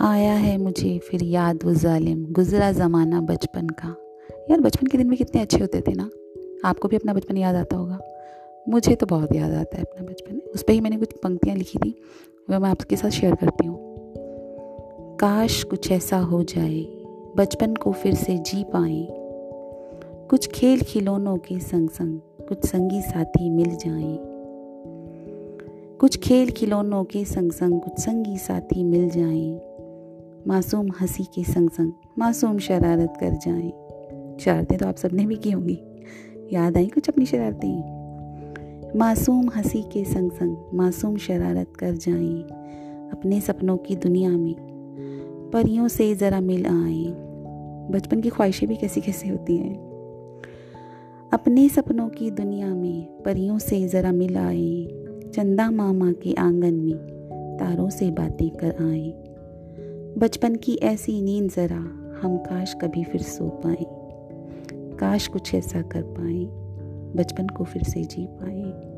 आया है मुझे फिर याद वो जालिम, गुजरा ज़माना बचपन का। यार बचपन के दिन में कितने अच्छे होते थे ना? आपको भी अपना बचपन याद आता होगा। मुझे तो बहुत याद आता है अपना बचपन। उस पर ही मैंने कुछ पंक्तियाँ लिखी थी वह मैं आपके साथ शेयर करती हूँ। काश कुछ ऐसा हो जाए, बचपन को फिर से जी पाए। कुछ खेल खिलौनों के संग संग कुछ संगी साथी मिल जाएँ। कुछ खेल खिलौनों के संग संग कुछ संगी साथी मिल जाएँ। मासूम हँसी के संग संग मासूम शरारत कर जाएँ। शरारतें तो आप सबने भी की होंगी। याद आई कुछ अपनी शरारतें? मासूम हँसी के संग संग मासूम शरारत कर जाएँ अपने सपनों की दुनिया में। परियों से ज़रा मिल आए। बचपन की ख्वाहिशें भी कैसी कैसी होती हैं। अपने सपनों की दुनिया में परियों से ज़रा मिल आए। चंदा मामा के आँगन में तारों से बातें कर आए। बचपन की ऐसी नींद ज़रा हम काश कभी फिर सो पाए। काश कुछ ऐसा कर पाए, बचपन को फिर से जी पाए।